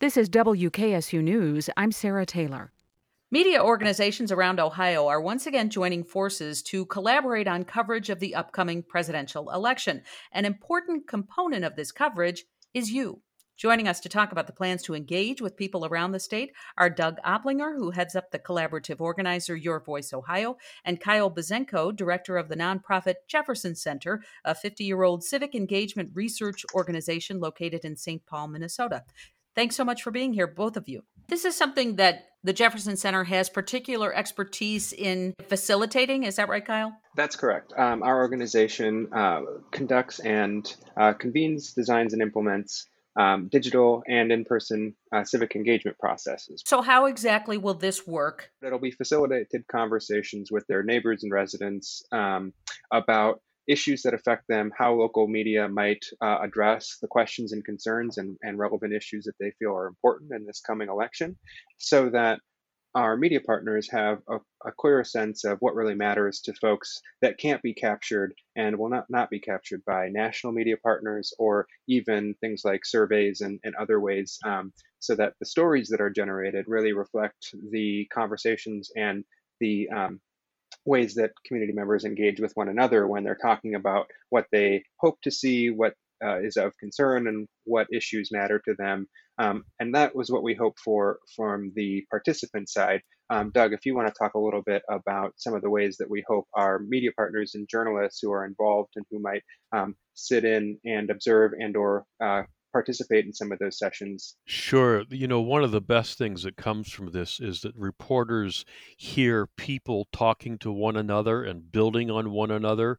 This is WKSU News. I'm Sarah Taylor. Media organizations around Ohio are once again joining forces to collaborate on coverage of the upcoming presidential election. An important component of this coverage is you. Joining us to talk about the plans to engage with people around the state are Doug Oplinger, who heads up the collaborative organizer Your Voice Ohio, and Kyle Bozentko, director of the nonprofit Jefferson Center, a 50 year old civic engagement research organization located in St. Paul, Minnesota. Thanks so much for being here, both of you. This is something that the Jefferson Center has particular expertise in facilitating. Is that right, Kyle? That's correct. Um, our organization uh, conducts and uh, convenes, designs, and implements um, digital and in person uh, civic engagement processes. So, how exactly will this work? It'll be facilitated conversations with their neighbors and residents um, about issues that affect them, how local media might uh, address the questions and concerns and, and relevant issues that they feel are important in this coming election, so that our media partners have a, a, clearer sense of what really matters to folks that can't be captured and will not, not be captured by national media partners or even things like surveys and, and other ways, um, so that the stories that are generated really reflect the conversations and the um, ways that community members engage with one another when they're talking about what they hope to see, what uh, is of concern, and what issues matter to them um, and that was what we hoped for from the participant side. Um, Doug, if you want to talk a little bit about some of the ways that we hope our media partners and journalists who are involved and who might um, sit in and observe and or uh, participate in some of those sessions? Sure. You know, one of the best things that comes from this is that reporters hear people talking to one another and building on one another,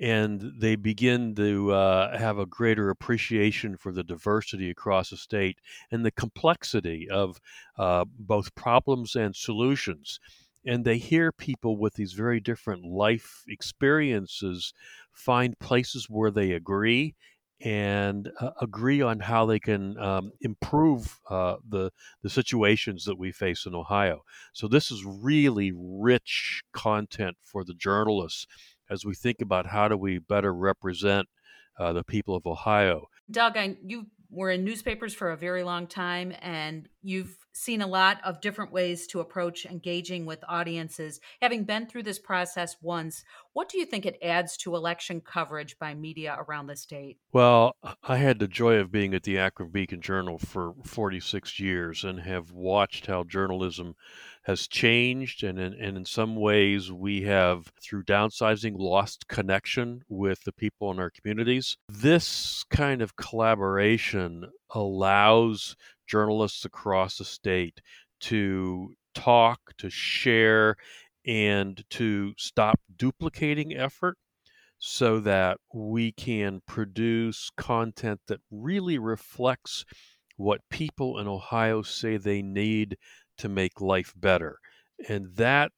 and they begin to uh, have a greater appreciation for the diversity across the state and the complexity of uh, both problems and solutions. And they hear people with these very different life experiences find places where they agree and uh, agree on how they can um, improve uh, the the situations that we face in Ohio. So this is really rich content for the journalists as we think about how do we better represent uh, the people of Ohio. Doug, I, you were in newspapers for a very long time, and you've seen a lot of different ways to approach engaging with audiences. Having been through this process once, what do you think it adds to election coverage by media around the state? Well, I had the joy of being at the Akron Beacon Journal for 46 years and have watched how journalism has changed. And in, and in some ways, we have, through downsizing, lost connection with the people in our communities. This kind of collaboration allows journalists across the state to talk, to share, and to stop duplicating effort so that we can produce content that really reflects what people in Ohio say they need to make life better. And that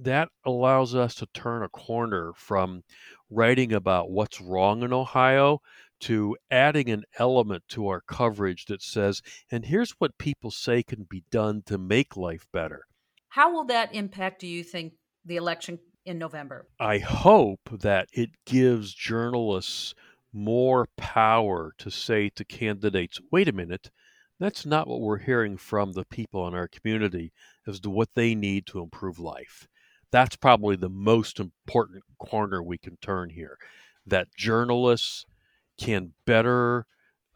that allows us to turn a corner from writing about what's wrong in Ohio to adding an element to our coverage that says, and here's what people say can be done to make life better. How will that impact, do you think, the election in November? I hope that it gives journalists more power to say to candidates, wait a minute, that's not what we're hearing from the people in our community as to what they need to improve life. That's probably the most important corner we can turn here. That journalists can better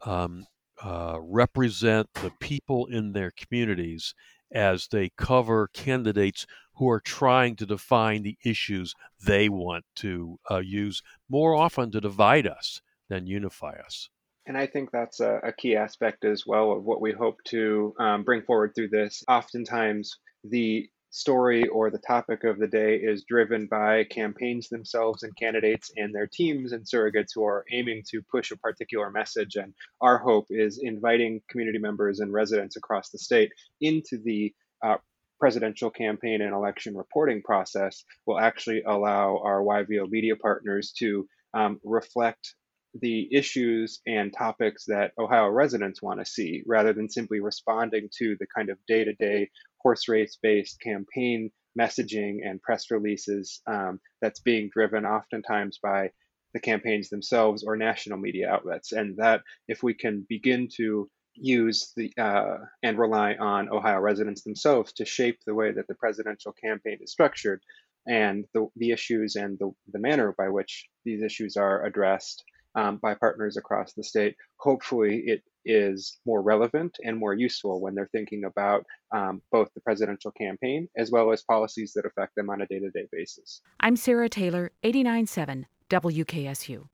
um, uh, represent the people in their communities as they cover candidates who are trying to define the issues they want to uh, use more often to divide us than unify us. And I think that's a, a, key aspect as well of what we hope to um, bring forward through this. Oftentimes, the story or the topic of the day is driven by campaigns themselves and candidates and their teams and surrogates who are aiming to push a particular message. And our hope is inviting community members and residents across the state into the uh, presidential campaign and election reporting process will actually allow our YVO media partners to um, reflect the issues and topics that Ohio residents want to see rather than simply responding to the kind of day to day horse race based campaign messaging and press releases um, that's being driven oftentimes by the campaigns themselves or national media outlets. And that if we can begin to use the uh, and rely on Ohio residents themselves to shape the way that the presidential campaign is structured and the, the issues and the, the manner by which these issues are addressed um, by partners across the state. Hopefully, it is more relevant and more useful when they're thinking about um, both the presidential campaign as well as policies that affect them on a day to day basis. I'm Sarah Taylor, 89.7 WKSU.